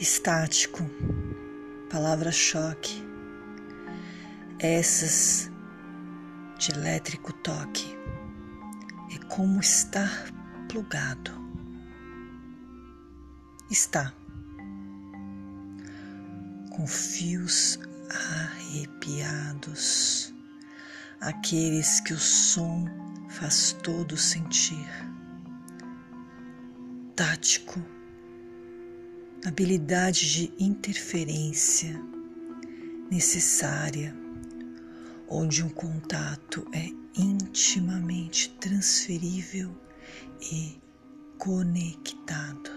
estático, palavra-choque, essas de elétrico toque, é como estar plugado. Está. Com fios arrepiados, aqueles que o som faz todo sentir. Tático, habilidade de interferência necessária, onde um contato é intimamente transferível e conectado.